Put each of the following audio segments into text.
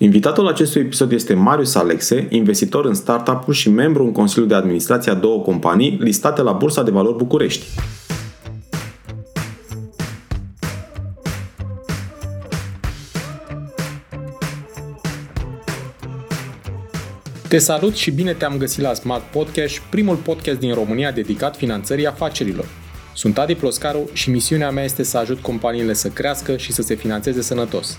Invitatul acestui episod este Marius Alexe, investitor în startup-uri și membru în Consiliul de Administrație a două companii listate la Bursa de Valori București. Te salut și bine te-am găsit la Smart Podcast, primul podcast din România dedicat finanțării afacerilor. Sunt Adi Ploscaru și misiunea mea este să ajut companiile să crească și să se finanțeze sănătos.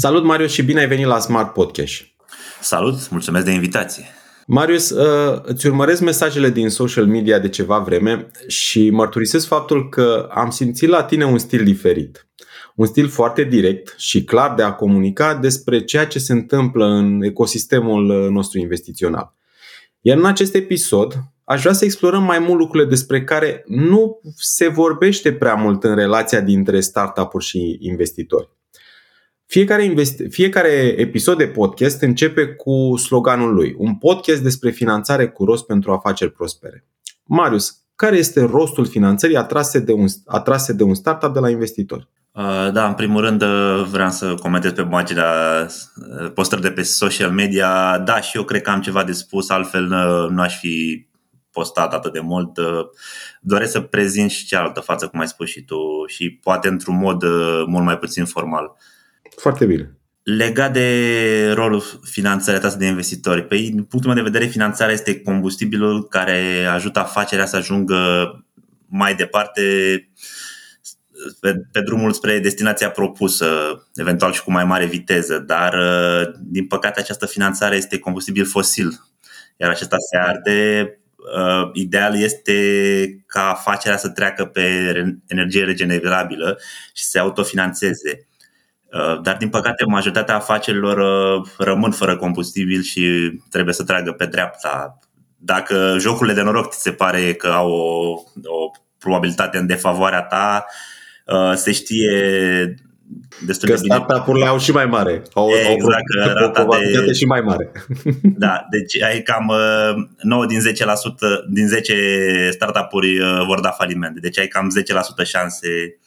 Salut, Marius, și bine ai venit la Smart Podcast. Salut, mulțumesc de invitație. Marius, uh, îți urmăresc mesajele din social media de ceva vreme și mărturisesc faptul că am simțit la tine un stil diferit. Un stil foarte direct și clar de a comunica despre ceea ce se întâmplă în ecosistemul uh, nostru investițional. Iar în acest episod aș vrea să explorăm mai mult lucrurile despre care nu se vorbește prea mult în relația dintre startup-uri și investitori. Fiecare, investi- fiecare episod de podcast începe cu sloganul lui, un podcast despre finanțare cu rost pentru afaceri prospere. Marius, care este rostul finanțării atrase de un, atrase de un startup de la investitori? Uh, da, în primul rând uh, vreau să comentez pe marginea uh, postări de pe social media. Da, și eu cred că am ceva de spus, altfel nu aș fi postat atât de mult. Doresc să prezint și cealaltă față, cum ai spus și tu, și poate într-un mod mult mai puțin formal. Foarte bine. Legat de rolul finanțării atât de investitori, pe din punctul meu de vedere, finanțarea este combustibilul care ajută afacerea să ajungă mai departe pe, pe drumul spre destinația propusă, eventual și cu mai mare viteză, dar din păcate această finanțare este combustibil fosil, iar acesta se arde. Ideal este ca afacerea să treacă pe energie regenerabilă și să se autofinanțeze. Uh, dar, din păcate, majoritatea afacerilor uh, rămân fără combustibil și trebuie să tragă pe dreapta. Dacă jocurile de noroc ți se pare că au o, o probabilitate în defavoarea ta, uh, se știe destul că de bine. startup-urile au și mai mare. Au, exact, au o probabilitate de... și mai mare. Da, deci ai cam 9 din 10%, din 10 startup-uri vor da faliment. Deci ai cam 10% șanse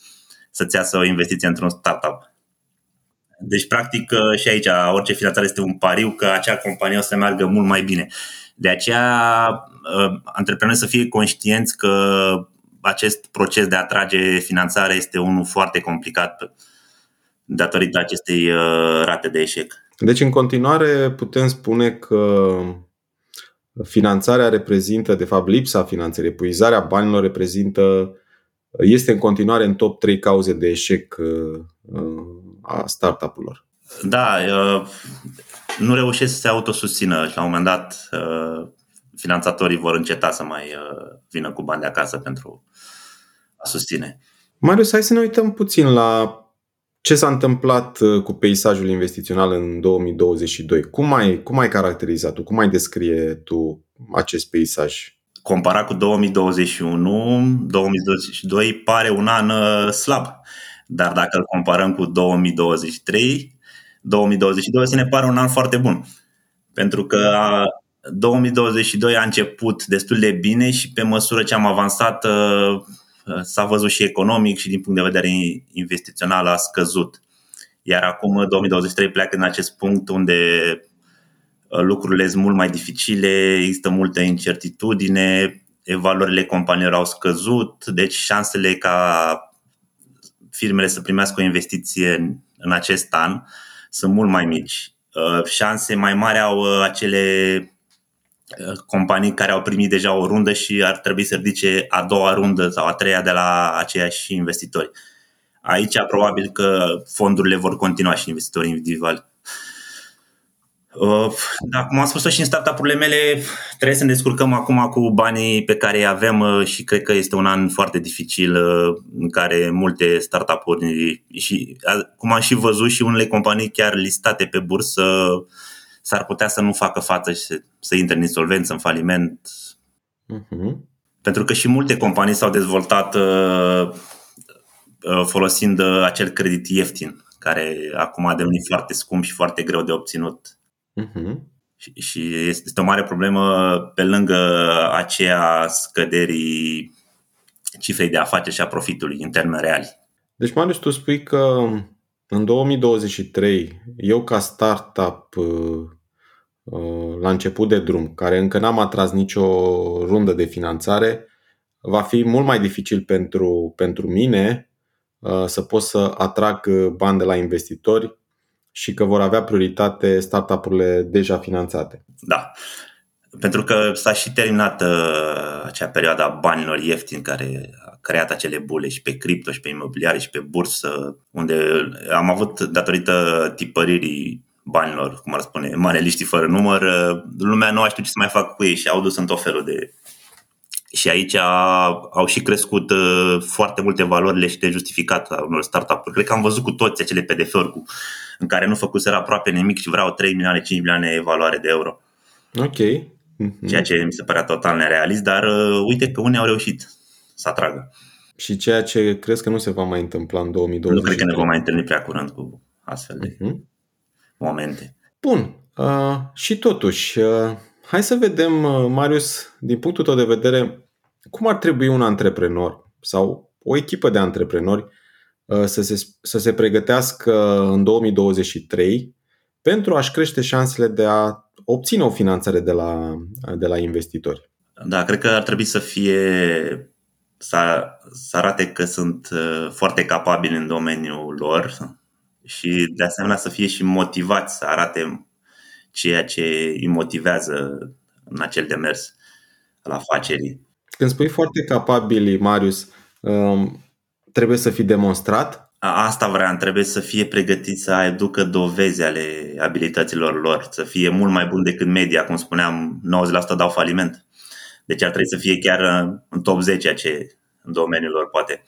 să-ți iasă o investiție într-un startup. Deci, practic, uh, și aici orice finanțare este un pariu că acea companie o să meargă mult mai bine. De aceea, uh, antreprenorii să fie conștienți că acest proces de a atrage finanțare este unul foarte complicat datorită acestei uh, rate de eșec. Deci, în continuare, putem spune că finanțarea reprezintă, de fapt, lipsa finanțării, epuizarea banilor reprezintă, este în continuare în top 3 cauze de eșec a startup-urilor. Da, nu reușesc să se autosusțină și la un moment dat finanțatorii vor înceta să mai vină cu bani de acasă pentru a susține. Marius, hai să ne uităm puțin la ce s-a întâmplat cu peisajul investițional în 2022. Cum ai, cum ai caracterizat tu, cum ai descrie tu acest peisaj? Comparat cu 2021, 2022 pare un an slab. Dar dacă îl comparăm cu 2023, 2022 se ne pare un an foarte bun. Pentru că 2022 a început destul de bine și pe măsură ce am avansat uh, s-a văzut și economic și din punct de vedere investițional a scăzut. Iar acum 2023 pleacă în acest punct unde uh, lucrurile sunt mult mai dificile, există multă incertitudine, evaluările companiilor au scăzut, deci șansele ca firmele să primească o investiție în, în acest an sunt mult mai mici. Uh, șanse mai mari au uh, acele uh, companii care au primit deja o rundă și ar trebui să ridice a doua rundă sau a treia de la aceiași investitori. Aici probabil că fondurile vor continua și investitorii individuali. Uh, da, cum am spus și în startup-urile mele, trebuie să ne descurcăm acum cu banii pe care îi avem uh, și cred că este un an foarte dificil uh, în care multe startup-uri și cum am și văzut și unele companii chiar listate pe bursă s-ar putea să nu facă față și să, să intre în insolvență, în faliment. Uh-huh. Pentru că și multe companii s-au dezvoltat folosind acel credit ieftin, care acum a devenit foarte scump și foarte greu de obținut. Uh-huh. Și, și este o mare problemă pe lângă aceea scăderii cifrei de afaceri și a profitului în termeni reali. Deci, Marius, tu spui că în 2023, eu ca startup uh, uh, la început de drum, care încă n-am atras nicio rundă de finanțare, va fi mult mai dificil pentru, pentru mine uh, să pot să atrag bani de la investitori și că vor avea prioritate startup-urile deja finanțate. Da. Pentru că s-a și terminat uh, acea perioadă a banilor ieftini care a creat acele bule și pe cripto și pe imobiliare și pe bursă, unde am avut, datorită tipăririi banilor, cum ar spune, maneliștii fără număr, uh, lumea nu a știut ce să mai facă cu ei și au dus în tot felul de și aici au și crescut uh, foarte multe valorile și de justificat a unor startup-uri. Cred că am văzut cu toți acele PDF-uri cu, în care nu făcuseră aproape nimic și vreau 3 milioane, 5 milioane valoare de euro. Ok. Mm-hmm. Ceea ce mi se părea total nerealist, dar uh, uite că unii au reușit să atragă. Și ceea ce crezi că nu se va mai întâmpla în 2020? Nu cred că ne vom mai întâlni prea curând cu astfel de uh-huh. momente. Bun. Uh, și totuși, uh, Hai să vedem, uh, Marius, din punctul tău de vedere, cum ar trebui un antreprenor sau o echipă de antreprenori uh, să se, să se pregătească în 2023 pentru a-și crește șansele de a obține o finanțare de la, de la investitori. Da, cred că ar trebui să fie să, să arate că sunt uh, foarte capabili în domeniul lor și de asemenea să fie și motivați să arate ceea ce îi motivează în acel demers al afacerii. Când spui foarte capabili, Marius, um, trebuie să fii demonstrat? Asta vreau, trebuie să fie pregătit să aducă dovezi ale abilităților lor, să fie mult mai bun decât media, cum spuneam, 90% dau faliment. Deci ar trebui să fie chiar în top 10 ce în domeniul lor, poate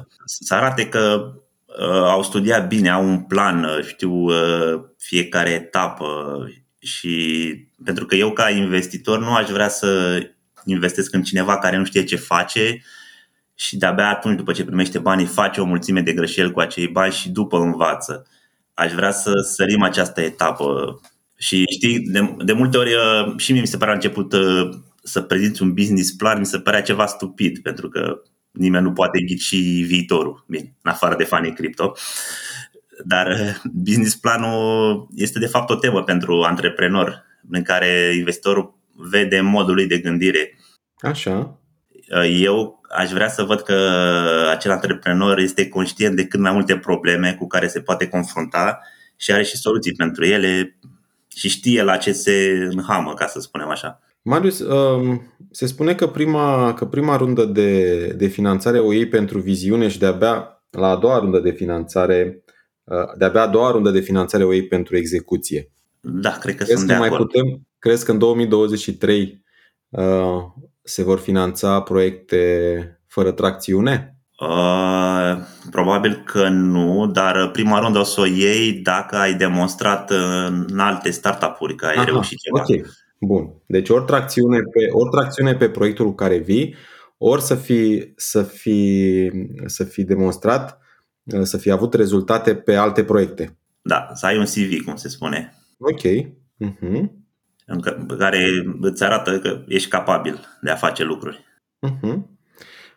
10%. Să arate că uh, au studiat bine, au un plan, uh, știu uh, fiecare etapă și pentru că eu ca investitor nu aș vrea să investesc în cineva care nu știe ce face și de-abia atunci după ce primește banii face o mulțime de greșeli cu acei bani și după învață. Aș vrea să sărim această etapă și știi, de, de multe ori uh, și mie mi se pare început uh, să prezinți un business plan, mi se părea ceva stupid pentru că nimeni nu poate ghici viitorul, bine, în afară de fanii cripto. Dar uh, business planul este de fapt o temă pentru antreprenor în care investitorul vede modul lui de gândire. Așa. Uh, eu aș vrea să văd că acel antreprenor este conștient de cât mai multe probleme cu care se poate confrunta și are și soluții pentru ele și știe la ce se înhamă, ca să spunem așa. Marius, um, se spune că prima, că prima rundă de, de finanțare o iei pentru viziune și de-abia la a doua rundă de finanțare, uh, de-abia a doua rundă de finanțare o iei pentru execuție. Da, cred că crezi sunt că de mai acord. Putem, crezi că în 2023 uh, se vor finanța proiecte fără tracțiune? Uh, probabil că nu, dar prima rundă o să o iei dacă ai demonstrat în alte startup-uri că ai Aha, reușit ceva. Ok, bun. Deci ori tracțiune pe, ori tracțiune pe proiectul cu care vii, ori să fi, să fi, să fi demonstrat, să fi avut rezultate pe alte proiecte. Da, să ai un CV, cum se spune. Ok. Uh-huh. În care îți arată că ești capabil de a face lucruri. Uh-huh.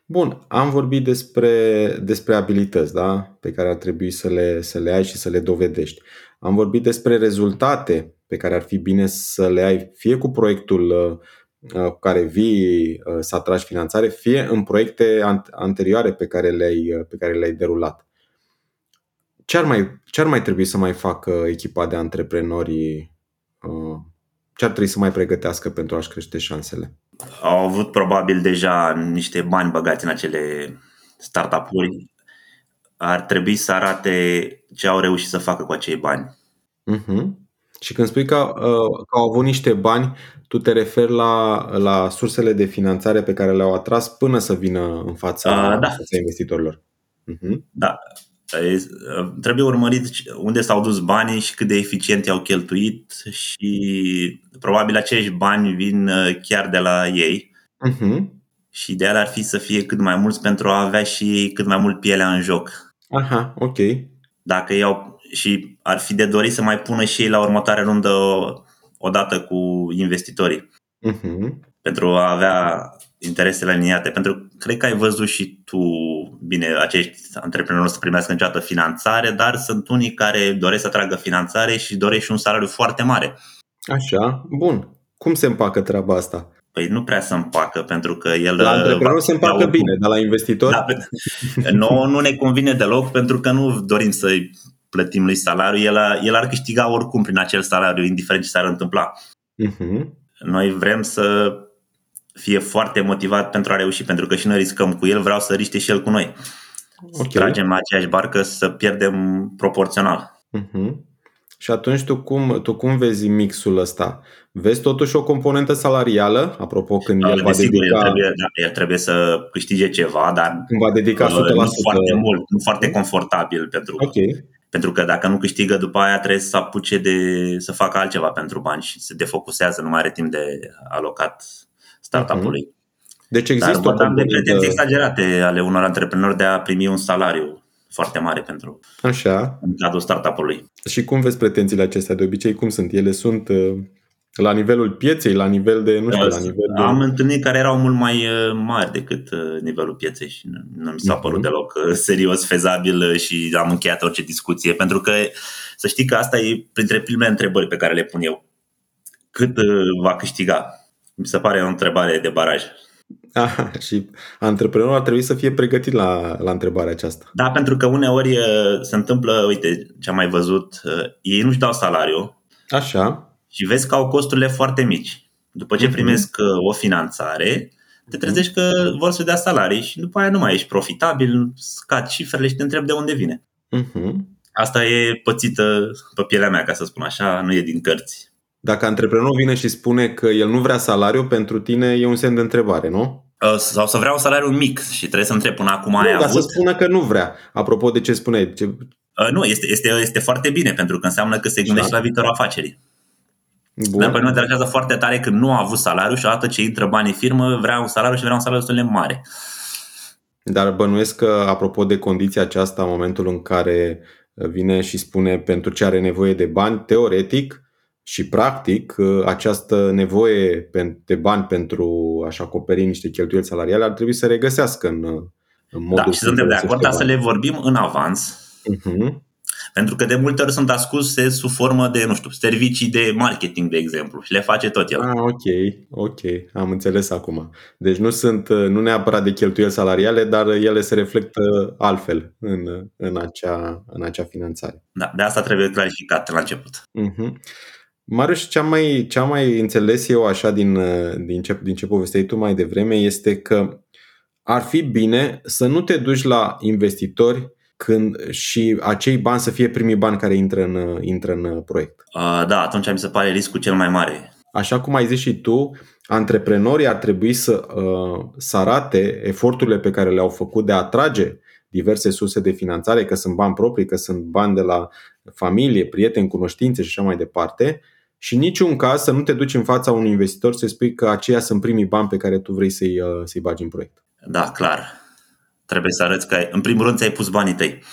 Bun, am vorbit despre, despre abilități da? pe care ar trebui să le, să le ai și să le dovedești. Am vorbit despre rezultate pe care ar fi bine să le ai fie cu proiectul uh, cu care vii uh, să atragi finanțare, fie în proiecte anterioare pe care le-ai, uh, pe care le-ai derulat. Ce ar, mai, ce ar mai trebui să mai facă echipa de antreprenori? Uh, ce ar trebui să mai pregătească pentru a-și crește șansele? Au avut probabil deja niște bani băgați în acele startup-uri. Ar trebui să arate ce au reușit să facă cu acei bani. Uh-huh. Și când spui că, uh, că au avut niște bani, tu te referi la, la sursele de finanțare pe care le-au atras până să vină în fața, uh, da. în fața investitorilor. Uh-huh. Da. Trebuie urmărit unde s-au dus banii și cât de eficient i-au cheltuit și probabil acești bani vin uh, chiar de la ei. Uh-huh. Și ideal ar fi să fie cât mai mulți pentru a avea și cât mai mult pielea în joc. Aha, ok. Dacă iau și ar fi de dorit să mai pună și ei la următoarea rundă odată cu investitorii. Uh-huh. Pentru a avea interesele aliniate. Pentru că cred că ai văzut și tu, bine, acești antreprenori să primească niciodată finanțare, dar sunt unii care doresc să tragă finanțare și doresc și un salariu foarte mare. Așa, bun. Cum se împacă treaba asta? Păi nu prea se împacă, pentru că el... La antreprenor se împacă bine, dar la investitor? Da, nu, nu ne convine deloc, pentru că nu dorim să-i plătim lui salariu, el, a, el ar câștiga oricum prin acel salariu, indiferent ce s-ar întâmpla. Uh-huh. Noi vrem să fie foarte motivat pentru a reuși, pentru că și noi riscăm cu el, vreau să riște și el cu noi. Okay. Să tragem la aceeași barcă să pierdem proporțional. Uh-huh. Și atunci tu cum, tu cum vezi mixul ăsta? Vezi totuși o componentă salarială, apropo când da, el va dedica... El trebuie, da, el trebuie să câștige ceva, dar când va dedica 100%. Uh, nu foarte mult, nu foarte confortabil pentru okay. Pentru că dacă nu câștigă după aia trebuie să apuce de să facă altceva pentru bani și se defocusează, nu mai are timp de alocat startup-ului. Uh-huh. Deci există Dar văd de pretenții exagerate ale unor antreprenori de a primi un salariu foarte mare pentru Așa. în cadrul startup-ului. Și cum vezi pretențiile acestea de obicei? Cum sunt? Ele sunt uh, la nivelul pieței, la nivel de, nu știu, la nivel de... Am întâlnit care erau mult mai uh, mari decât uh, nivelul pieței și nu, nu mi s-a părut uh-huh. deloc uh, serios, fezabil și am încheiat orice discuție, pentru că să știi că asta e printre primele întrebări pe care le pun eu. Cât va câștiga? Mi se pare o întrebare de baraj. Aha, și antreprenorul ar trebui să fie pregătit la, la întrebarea aceasta. Da, pentru că uneori se întâmplă, uite, ce am mai văzut, ei nu-și dau salariu. Așa și vezi că au costurile foarte mici. După ce mhm. primesc uh, o finanțare, te trezești că vor să dea salarii și după aia nu mai ești profitabil, scad cifrele și te întrebi de unde vine. Uh-huh. Asta e pățită pe pielea mea, ca să spun așa, nu e din cărți. Dacă antreprenorul vine și spune că el nu vrea salariu, pentru tine e un semn de întrebare, nu? Uh, sau să vrea un salariu mic și trebuie să întreb până acum ai nu, avut. să spună că nu vrea. Apropo de ce spuneai. Ce... Uh, nu, este, este, este foarte bine pentru că înseamnă că se gândește da. la viitorul afacerii. Bun. Dar pe noi deranjează foarte tare că nu a avut salariu și odată ce intră banii în firmă vrea un salariu și vrea un salariu destul de mare. Dar bănuiesc că, apropo de condiția aceasta, în momentul în care vine și spune pentru ce are nevoie de bani, teoretic și practic, această nevoie de bani pentru a-și acoperi niște cheltuieli salariale ar trebui să regăsească în, în modul Da, și suntem de acord, dar să le vorbim în avans. Uh-huh pentru că de multe ori sunt ascunse sub formă de, nu știu, servicii de marketing, de exemplu, și le face tot el. Ah, ok, ok, am înțeles acum. Deci nu sunt nu neapărat de cheltuieli salariale, dar ele se reflectă altfel în, în, acea, în acea finanțare. Da, de asta trebuie clarificat la început. Uh-huh. Marius, ce am mai, ce am mai înțeles eu așa din, din, ce, din ce povesteai tu mai devreme este că ar fi bine să nu te duci la investitori când și acei bani să fie primii bani care intră în, intră în proiect. Uh, da, atunci mi se pare riscul cel mai mare. Așa cum ai zis și tu, antreprenorii ar trebui să, uh, să arate eforturile pe care le-au făcut de a atrage diverse surse de finanțare, că sunt bani proprii, că sunt bani de la familie, prieteni, cunoștințe și așa mai departe, și niciun caz să nu te duci în fața unui investitor să spui că aceia sunt primii bani pe care tu vrei să-i, uh, să-i bagi în proiect. Da, clar. Trebuie să arăți că, ai, în primul rând, ți-ai pus banii tăi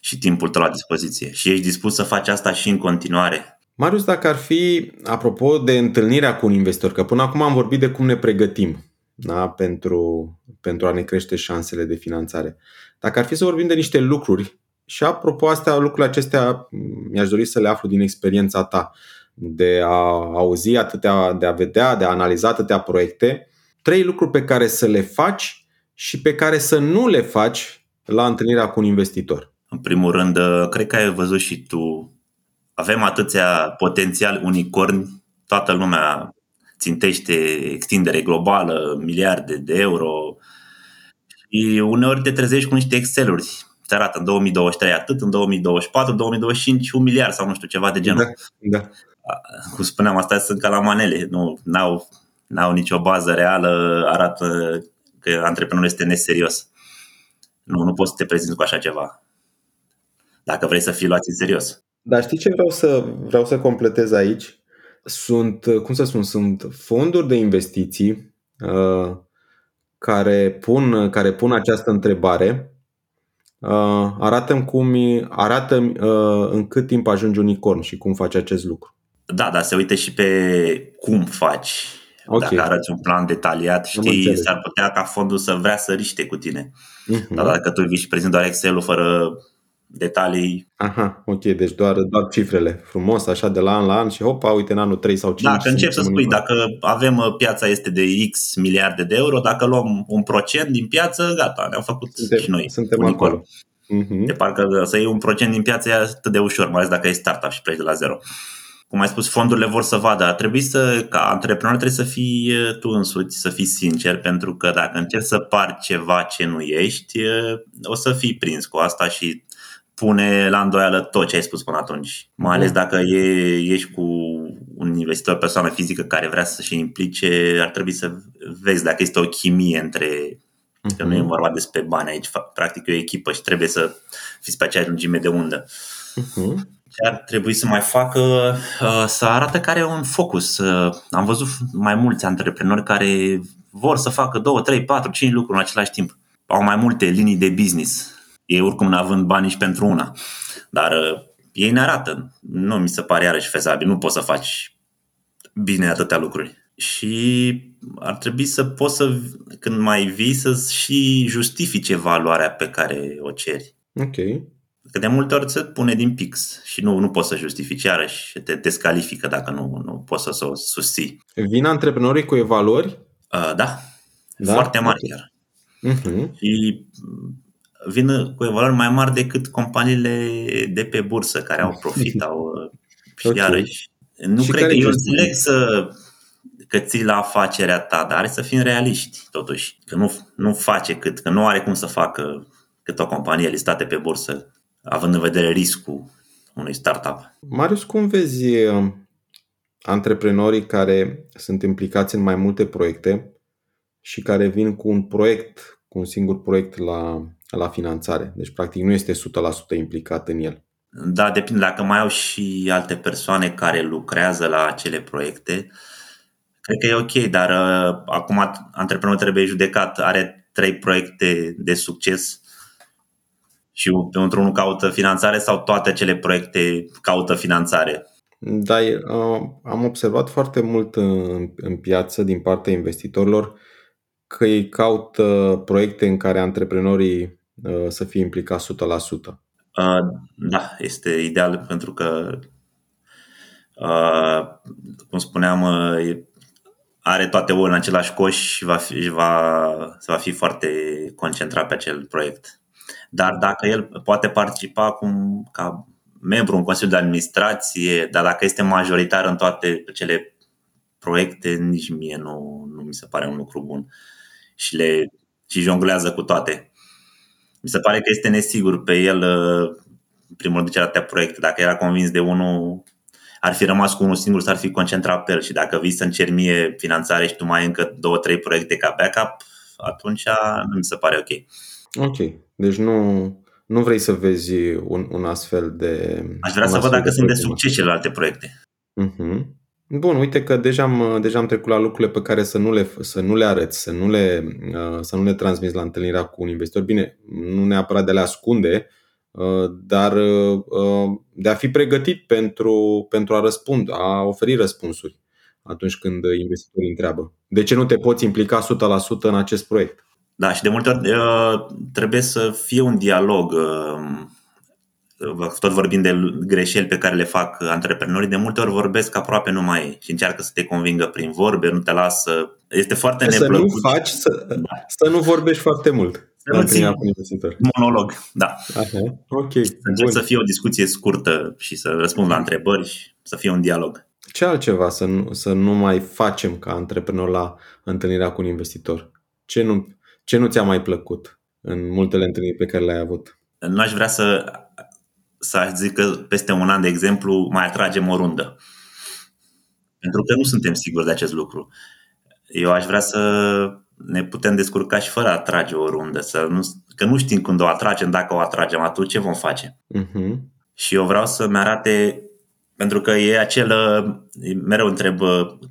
și timpul tău la dispoziție și ești dispus să faci asta și în continuare. Marius, dacă ar fi, apropo de întâlnirea cu un investitor, că până acum am vorbit de cum ne pregătim da, pentru, pentru a ne crește șansele de finanțare. Dacă ar fi să vorbim de niște lucruri, și apropo astea, lucrurile acestea mi-aș dori să le aflu din experiența ta, de a auzi atâtea, de a vedea, de a analiza atâtea proiecte, trei lucruri pe care să le faci și pe care să nu le faci la întâlnirea cu un investitor? În primul rând, uh, cred că ai văzut și tu, avem atâția potențial unicorni, toată lumea țintește extindere globală, miliarde de euro și uneori te trezești cu niște Excel-uri. Te arată în 2023 atât, în 2024, 2025 un miliard sau nu știu, ceva de genul. Da, da. cum spuneam, asta sunt ca la manele, nu au n-au nicio bază reală, arată că antreprenorul este neserios. Nu, nu poți să te prezinți cu așa ceva. Dacă vrei să fii luat în serios. Dar știi ce vreau să, vreau să completez aici? Sunt, cum să spun, sunt fonduri de investiții uh, care, pun, care pun această întrebare. Uh, arată cum arată uh, în cât timp ajungi unicorn și cum faci acest lucru. Da, dar se uite și pe cum faci Okay. Dacă arăți un plan detaliat, știi, s-ar putea ca fondul să vrea să riște cu tine. Uh-huh. Dar dacă tu vii și prezinți doar Excel-ul fără detalii. Aha, ok, deci doar, doar cifrele, frumos, așa de la an la an și hopa, uite în anul 3 sau 5. Dacă încep să spui, dacă avem uh, piața este de X miliarde de euro, dacă luăm un procent din piață, gata, ne-am făcut suntem, și noi. Suntem acolo. Uh-huh. De parcă să iei un procent din piață e atât de ușor, mai ales dacă e startup și pleci de la zero cum ai spus, fondurile vor să vadă. Ar trebui să, ca antreprenor, trebuie să fii tu însuți, să fii sincer, pentru că dacă încerci să pari ceva ce nu ești, o să fii prins cu asta și pune la îndoială tot ce ai spus până atunci. Mai ales dacă e, ești cu un investitor, persoană fizică care vrea să se implice, ar trebui să vezi dacă este o chimie între uh-huh. că nu e mhm. vorba despre bani aici, practic e o echipă și trebuie să fiți pe aceeași lungime de undă. Uh-huh ce ar trebui să mai facă, uh, să arată care e un focus. Uh, am văzut mai mulți antreprenori care vor să facă 2, 3, 4, 5 lucruri în același timp. Au mai multe linii de business. Ei oricum având bani și pentru una. Dar uh, ei ne arată. Nu mi se pare iarăși fezabil. Nu poți să faci bine atâtea lucruri. Și ar trebui să poți să, când mai vii, să și justifice valoarea pe care o ceri. Ok. Că de multe ori se pune din pix și nu, nu poți să justifici iarăși, te descalifică dacă nu, nu poți să o susții. Vin antreprenorii cu evaluări? Uh, da, da, foarte mari okay. chiar. Uh-huh. Și vin cu evaluări mai mari decât companiile de pe bursă care au profit. au, și okay. iarăși, nu și cred că eu înțeleg să că ții la afacerea ta, dar are să fim realiști totuși. Că nu, nu face cât, că nu are cum să facă cât o companie listată pe bursă având în vedere riscul unui startup. Marius, cum vezi uh, antreprenorii care sunt implicați în mai multe proiecte și care vin cu un proiect, cu un singur proiect la, la finanțare? Deci, practic, nu este 100% implicat în el. Da, depinde. Dacă mai au și alte persoane care lucrează la acele proiecte, cred că e ok, dar uh, acum antreprenorul trebuie judecat. Are trei proiecte de succes și într-unul caută finanțare sau toate cele proiecte caută finanțare? Da, am observat foarte mult în, în piață din partea investitorilor că ei caută proiecte în care antreprenorii să fie implicați 100%. Da, este ideal pentru că, cum spuneam, are toate ouăle în același coș și va fi, va, va fi foarte concentrat pe acel proiect. Dar dacă el poate participa cum, ca membru în Consiliul de Administrație, dar dacă este majoritar în toate cele proiecte, nici mie nu, nu mi se pare un lucru bun. Și le și jonglează cu toate. Mi se pare că este nesigur pe el primul de celelalte proiecte. Dacă era convins de unul, ar fi rămas cu unul singur, s-ar fi concentrat pe el și dacă vii să cer mie finanțare și tu mai ai încă două, trei proiecte ca backup, atunci nu mi se pare ok. Ok. Deci nu, nu vrei să vezi un, un astfel de. Aș vrea să văd dacă de sunt de succes celelalte proiecte. Uh-huh. Bun, uite că deja am, deja am trecut la lucrurile pe care să nu le, să nu le arăți, să nu le, uh, să nu le transmiți la întâlnirea cu un investitor. Bine, nu neapărat de a le ascunde, uh, dar uh, de a fi pregătit pentru, pentru a răspunde, a oferi răspunsuri atunci când investitorii întreabă. De ce nu te poți implica 100% în acest proiect? Da, și de multe ori uh, trebuie să fie un dialog. Uh, tot vorbim de greșeli pe care le fac antreprenorii, de multe ori vorbesc aproape numai ei și încearcă să te convingă prin vorbe, nu te lasă. Este foarte să neplăcut. Să nu faci, să, da. să nu vorbești foarte mult. Să nu ții monolog, da. Aha, ok. Să încerc să fie o discuție scurtă și să răspund la întrebări și să fie un dialog. Ce altceva să nu, să nu mai facem ca antreprenor la întâlnirea cu un investitor? Ce nu, ce nu ți-a mai plăcut în multele întâlniri pe care le-ai avut? Nu aș vrea să, să zic că peste un an, de exemplu, mai atragem o rundă. Pentru că nu suntem siguri de acest lucru. Eu aș vrea să ne putem descurca și fără a atrage o rundă, să nu, că nu știm când o atragem, dacă o atragem, atunci ce vom face? Uh-huh. Și eu vreau să-mi arate, pentru că e acel, mereu întreb,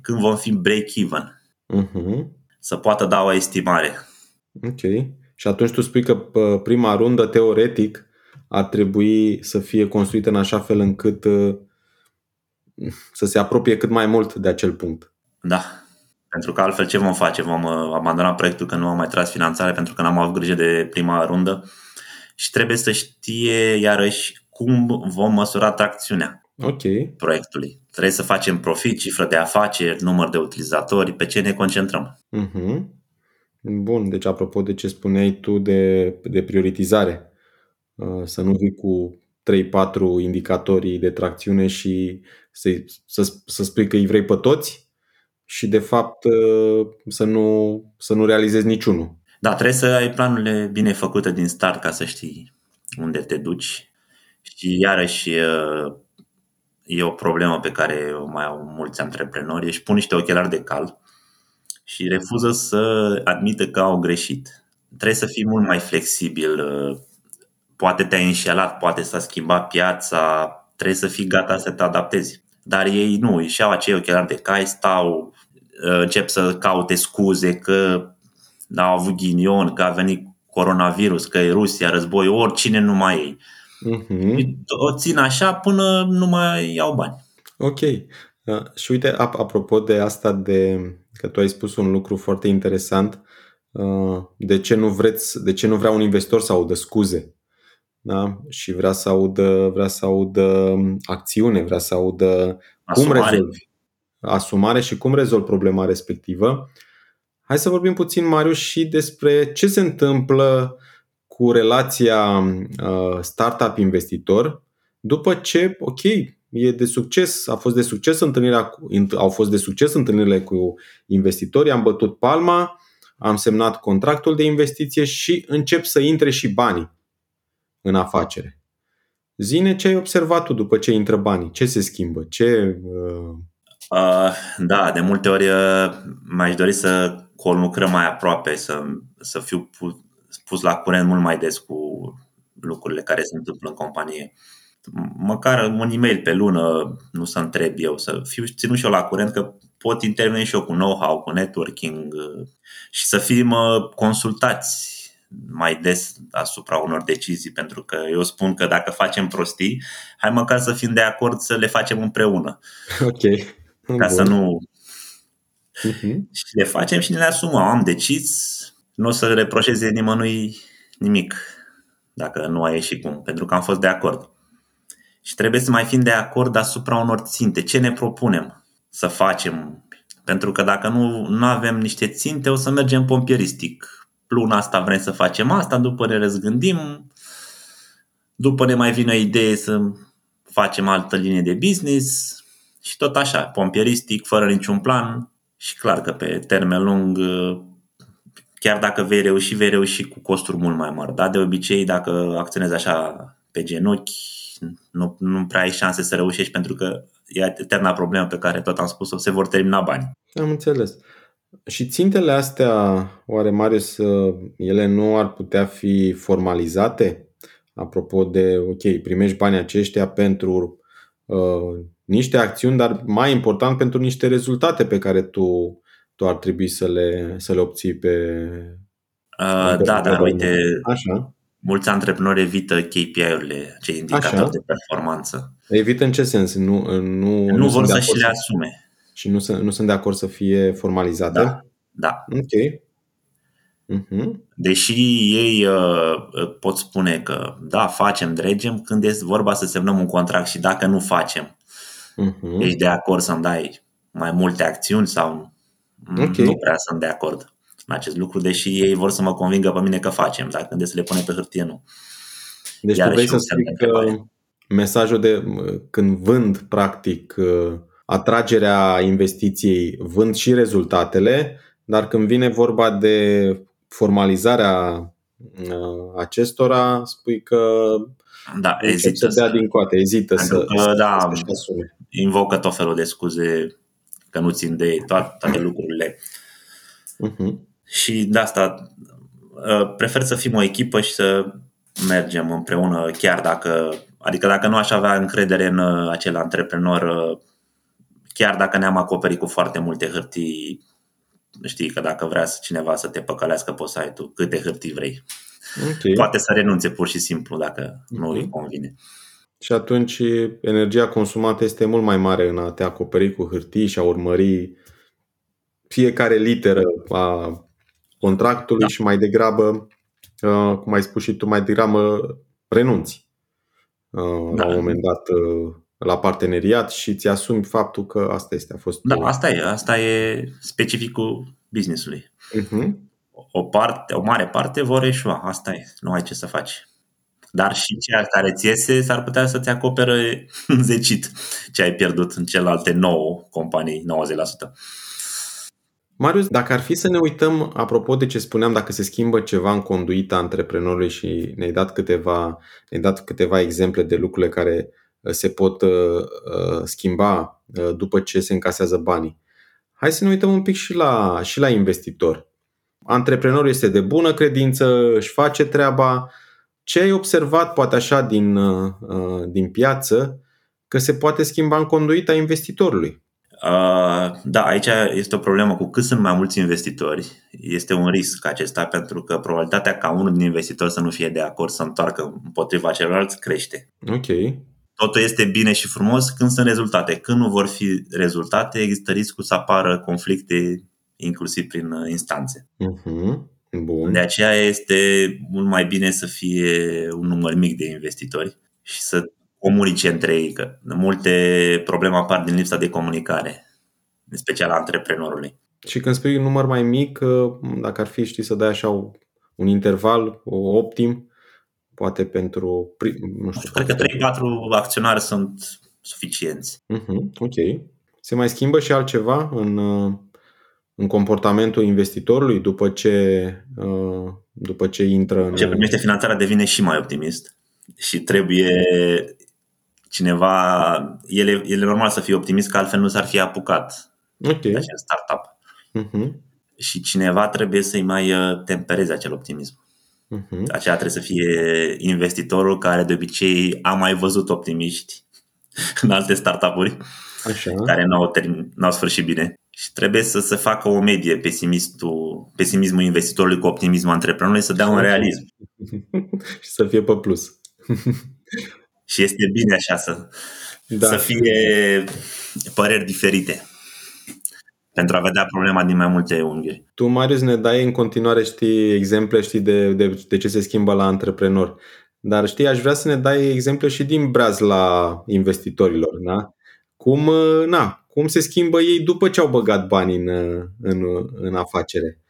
când vom fi break-even, uh-huh. să poată da o estimare. Ok. Și atunci tu spui că prima rundă, teoretic, ar trebui să fie construită în așa fel încât uh, să se apropie cât mai mult de acel punct. Da. Pentru că altfel ce vom face? Vom uh, abandona proiectul că nu am mai tras finanțare pentru că n-am avut grijă de prima rundă și trebuie să știe iarăși cum vom măsura tracțiunea okay. proiectului. Trebuie să facem profit, cifră de afaceri, număr de utilizatori, pe ce ne concentrăm. Uh-huh. Bun, deci apropo de ce spuneai tu de, de prioritizare, uh, să nu vii cu 3-4 indicatorii de tracțiune și să, să, să spui că îi vrei pe toți și de fapt uh, să nu, să nu realizezi niciunul. Da, trebuie să ai planurile bine făcute din start ca să știi unde te duci. Și iarăși e o problemă pe care o mai au mulți antreprenori, își pun niște ochelari de cal și refuză să admită că au greșit. Trebuie să fii mult mai flexibil. Poate te-ai înșelat, poate s-a schimbat piața, trebuie să fii gata să te adaptezi. Dar ei nu, își iau acei ochelari de cai, stau, încep să caute scuze că au avut ghinion, că a venit coronavirus, că e Rusia, război, oricine nu mai e. Uh-huh. O țin așa până nu mai iau bani. Ok. Da. Și uite, apropo de asta de că tu ai spus un lucru foarte interesant, uh, de ce nu vreți, de ce nu vrea un investor să audă scuze? Da? Și vrea să audă, vrea să audă um, acțiune, vrea să audă Asumare. cum rezolvi asumare și cum rezolvi problema respectivă. Hai să vorbim puțin, Marius, și despre ce se întâmplă cu relația uh, startup-investitor după ce, ok, e de succes, a fost de succes întâlnirea, au fost de succes întâlnirile cu investitorii, am bătut palma, am semnat contractul de investiție și încep să intre și banii în afacere. Zine ce ai observat tu după ce intră banii, ce se schimbă, ce... Uh... Uh, da, de multe ori uh, m-aș dori să conlucrăm mai aproape, să, să fiu pus la curent mult mai des cu lucrurile care se întâmplă în companie. Măcar un e-mail pe lună, nu să întreb eu, să fiu ținut și eu la curent că pot interveni și eu cu know-how, cu networking uh, și să fim uh, consultați mai des asupra unor decizii, pentru că eu spun că dacă facem prostii, hai măcar să fim de acord să le facem împreună. Ok. Ca Bun. să nu... Uh-huh. Și le facem și ne le asumăm. Am decis, nu o să reproșeze nimănui nimic dacă nu a ieșit cum, pentru că am fost de acord. Și trebuie să mai fim de acord asupra unor ținte. Ce ne propunem să facem? Pentru că dacă nu, nu avem niște ținte, o să mergem pompieristic. Luna asta vrem să facem asta, după ne răzgândim, după ne mai vine o idee să facem altă linie de business și tot așa, pompieristic, fără niciun plan și clar că pe termen lung chiar dacă vei reuși, vei reuși cu costuri mult mai mari. Da? De obicei, dacă acționezi așa pe genunchi, nu, nu prea ai șanse să reușești pentru că e eterna problemă pe care tot am spus-o, se vor termina bani. Am înțeles. Și țintele astea, oare Marius, ele nu ar putea fi formalizate? Apropo de, ok, primești banii aceștia pentru uh, niște acțiuni, dar mai important pentru niște rezultate pe care tu tu ar trebui să le, să le obții pe. Uh, da, da, uite, Așa. Mulți antreprenori evită KPI-urile, cei indicatori Așa. de performanță. Evită în ce sens? Nu, nu, nu, nu vor să și le asume. Și nu, sunt, nu sunt de acord să fie formalizate? Da, da. Ok. Uh-huh. Deși ei uh, pot spune că da, facem, dregem, când este vorba să semnăm un contract și dacă nu facem, uh-huh. ești de acord să-mi dai mai multe acțiuni sau Okay. Nu prea sunt de acord în acest lucru, deși ei vor să mă convingă pe mine că facem, dar când să le pune pe hârtie, nu. Deci Iar tu vrei să spui că mesajul de când vând, practic, atragerea investiției, vând și rezultatele, dar când vine vorba de formalizarea uh, acestora, spui că da, ezită să dea din coate, ezită să, că, să, da, să invocă tot felul de scuze că nu țin de ei, toate, toate lucrurile. Uh-huh. Și de asta uh, prefer să fim o echipă și să mergem împreună, chiar dacă, adică dacă nu aș avea încredere în uh, acel antreprenor, uh, chiar dacă ne-am acoperit cu foarte multe hârtii, știi că dacă vrea cineva să te păcălească pe site-ul, câte hârtii vrei. Okay. Poate să renunțe pur și simplu dacă uh-huh. nu îi convine. Și atunci energia consumată este mult mai mare în a te acoperi cu hârtii și a urmări fiecare literă a contractului da. și mai degrabă, uh, cum ai spus și tu, mai degrabă renunți uh, da. la un moment dat uh, la parteneriat și ți asumi faptul că asta este. A fost da, asta e. Asta e specificul businessului. Uh-huh. O, parte, o mare parte vor eșua. Asta e. Nu ai ce să faci. Dar și ceea care ți iese s-ar putea să-ți acopere zecit ce ai pierdut în celelalte 9 companii, 90%. Marius, dacă ar fi să ne uităm, apropo de ce spuneam, dacă se schimbă ceva în conduita antreprenorului și ne-ai dat câteva, ne-ai dat câteva exemple de lucrurile care uh, se pot uh, uh, schimba uh, după ce se încasează banii. Hai să ne uităm un pic și la, și la investitor. Antreprenorul este de bună credință, își face treaba. Ce ai observat, poate așa, din, uh, uh din piață, că se poate schimba în conduita investitorului? Uh, da, aici este o problemă cu cât sunt mai mulți investitori, este un risc acesta pentru că probabilitatea ca unul din investitori să nu fie de acord să întoarcă împotriva celorlalți crește. Ok. Totul este bine și frumos când sunt rezultate. Când nu vor fi rezultate, există riscul să apară conflicte inclusiv prin uh, instanțe. Uh-huh. Bun. De aceea este mult mai bine să fie un număr mic de investitori și să comunice între ei, că multe probleme apar din lipsa de comunicare, în special a antreprenorului. Și când spui un număr mai mic, dacă ar fi, știi, să dai așa un interval optim, poate pentru, nu știu. Cred că 3-4 acționari sunt suficienți. Uh-huh, ok. Se mai schimbă și altceva în, în comportamentul investitorului după ce, după ce intră în... Ce primește finanțarea devine și mai optimist și trebuie cineva, el e, normal să fie optimist, că altfel nu s-ar fi apucat okay. de acel startup. Uh-huh. Și cineva trebuie să-i mai uh, tempereze acel optimism. Uh-huh. Aceea trebuie să fie investitorul care de obicei a mai văzut optimiști în alte startup-uri Așa. care n-au, termin, n-au sfârșit bine. Și trebuie să se facă o medie pesimistul, pesimismul investitorului cu optimismul antreprenorului să dea un realism. și să fie pe plus. Și este bine așa să, da. să fie păreri diferite pentru a vedea problema din mai multe unghiuri. Tu, Marius, ne dai în continuare, știi, exemple, știi, de, de, de ce se schimbă la antreprenor. Dar știi, aș vrea să ne dai exemple și din braz la investitorilor, da? Cum, na, cum se schimbă ei după ce au băgat bani în, în, în afacere.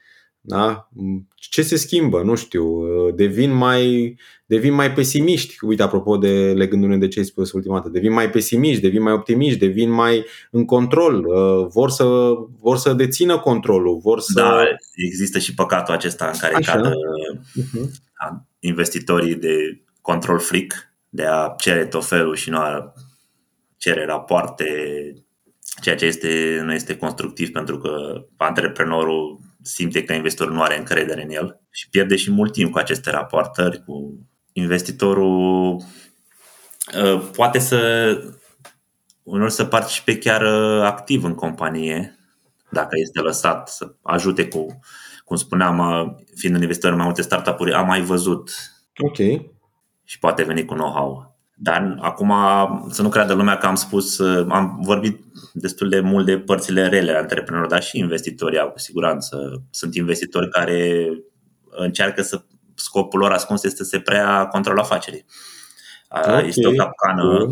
Da? Ce se schimbă? Nu știu. Devin mai, devin mai pesimiști. Uite, apropo de legându-ne de ce ai spus ultima dată. Devin mai pesimiști, devin mai optimiști, devin mai în control. Vor să, vor să dețină controlul. Vor să... Da, există și păcatul acesta în care Așa. cad uh-huh. investitorii de control freak, de a cere tot felul și nu a cere rapoarte, ceea ce este, nu este constructiv pentru că antreprenorul simte că investitorul nu are încredere în el și pierde și mult timp cu aceste raportări, cu investitorul uh, poate să uneori să participe chiar uh, activ în companie, dacă este lăsat să ajute cu, cum spuneam, uh, fiind un investitor în mai multe startup-uri, am mai văzut Ok. și poate veni cu know-how. Dar acum să nu creadă lumea că am spus, am vorbit destul de mult de părțile rele ale antreprenorilor, dar și investitorii au cu siguranță. Sunt investitori care încearcă să scopul lor ascuns este să se prea controlul afacerii. Okay. Este o capcană,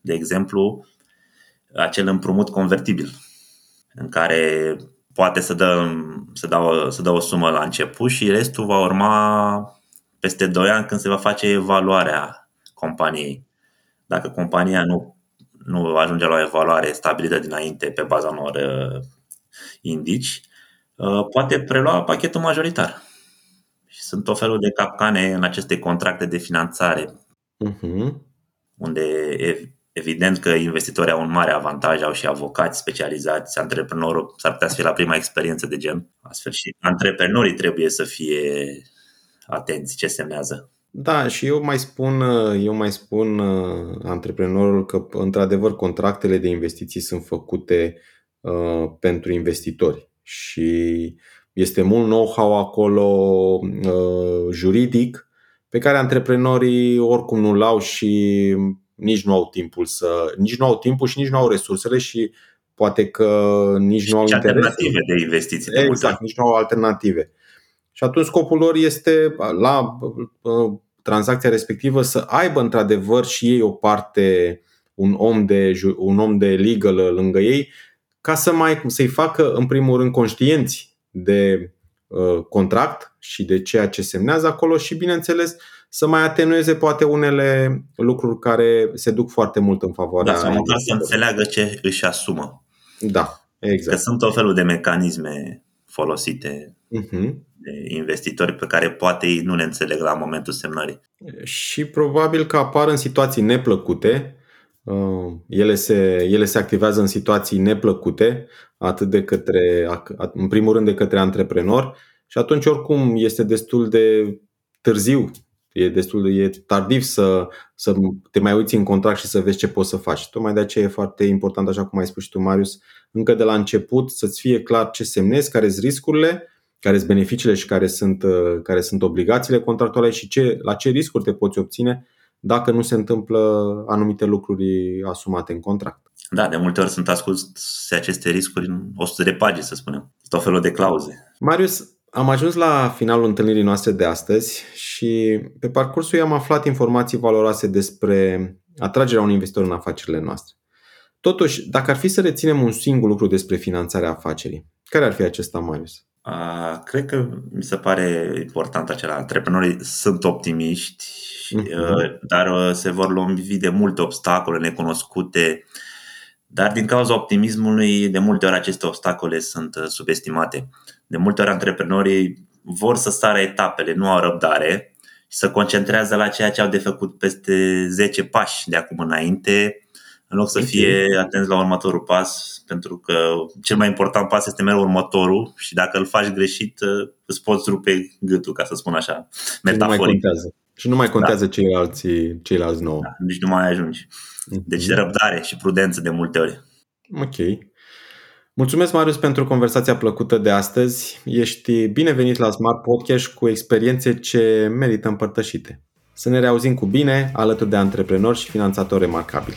de exemplu, acel împrumut convertibil, în care poate să dă, să, dă o, să dă o sumă la început și restul va urma peste 2 ani când se va face evaluarea companiei. Dacă compania nu, nu ajunge la o evaluare stabilită dinainte pe baza unor uh, indici, uh, poate prelua pachetul majoritar. Și sunt tot felul de capcane în aceste contracte de finanțare, uh-huh. unde Evident că investitorii au un mare avantaj, au și avocați specializați, antreprenorul s-ar putea să fie la prima experiență de gen, astfel și antreprenorii trebuie să fie atenți ce semnează. Da, și eu mai spun, eu mai spun uh, antreprenorul că, într-adevăr, contractele de investiții sunt făcute uh, pentru investitori și este mult know-how acolo uh, juridic pe care antreprenorii oricum nu-l au și nici nu au timpul să nici nu au timpul și nici nu au resursele și poate că nici nu au alternative de investiții. De exact, nici nu au alternative. Și atunci scopul lor este la tranzacția respectivă să aibă într-adevăr și ei o parte, un om de, un om de legal lângă ei, ca să mai, să-i facă în primul rând conștienți de uh, contract și de ceea ce semnează acolo și bineînțeles să mai atenueze poate unele lucruri care se duc foarte mult în favoarea. Da, sau măcar să înțeleagă ce își asumă. Da, exact. Că sunt o felul de mecanisme folosite uh-huh. De investitori pe care poate ei nu le înțeleg la momentul semnării. Și probabil că apar în situații neplăcute. Uh, ele se, ele se activează în situații neplăcute, atât de către, în primul rând de către antreprenor, și atunci oricum este destul de târziu E destul de e tardiv să, să te mai uiți în contract și să vezi ce poți să faci. Tocmai de aceea e foarte important, așa cum ai spus și tu, Marius, încă de la început să-ți fie clar ce semnezi, care sunt riscurile, care sunt beneficiile și care sunt, uh, care sunt obligațiile contractuale și ce, la ce riscuri te poți obține dacă nu se întâmplă anumite lucruri asumate în contract. Da, de multe ori sunt ascunse aceste riscuri în 100 de pagini, să spunem. Tot felul de clauze. Marius, am ajuns la finalul întâlnirii noastre de astăzi și pe parcursul ei am aflat informații valoroase despre atragerea unui investitor în afacerile noastre. Totuși, dacă ar fi să reținem un singur lucru despre finanțarea afacerii, care ar fi acesta, Marius? Uh, cred că mi se pare important acela. Antreprenorii sunt optimiști, uh-huh. dar uh, se vor lovi de multe obstacole necunoscute, dar din cauza optimismului, de multe ori aceste obstacole sunt uh, subestimate. De multe ori antreprenorii vor să sară etapele, nu au răbdare și să concentrează la ceea ce au de făcut peste 10 pași de acum înainte, în loc să fie atenți la următorul pas, pentru că cel mai important pas este mereu următorul și dacă îl faci greșit, uh, îți poți rupe gâtul, ca să spun așa, metaforic. Și nu mai contează, și nu mai contează da. ceilalți, ceilalți nouă. Da, nici nu mai ajungi. Deci de răbdare și prudență de multe ori. Ok. Mulțumesc, Marius, pentru conversația plăcută de astăzi. Ești binevenit la Smart Podcast cu experiențe ce merită împărtășite. Să ne reauzim cu bine alături de antreprenori și finanțatori remarcabili.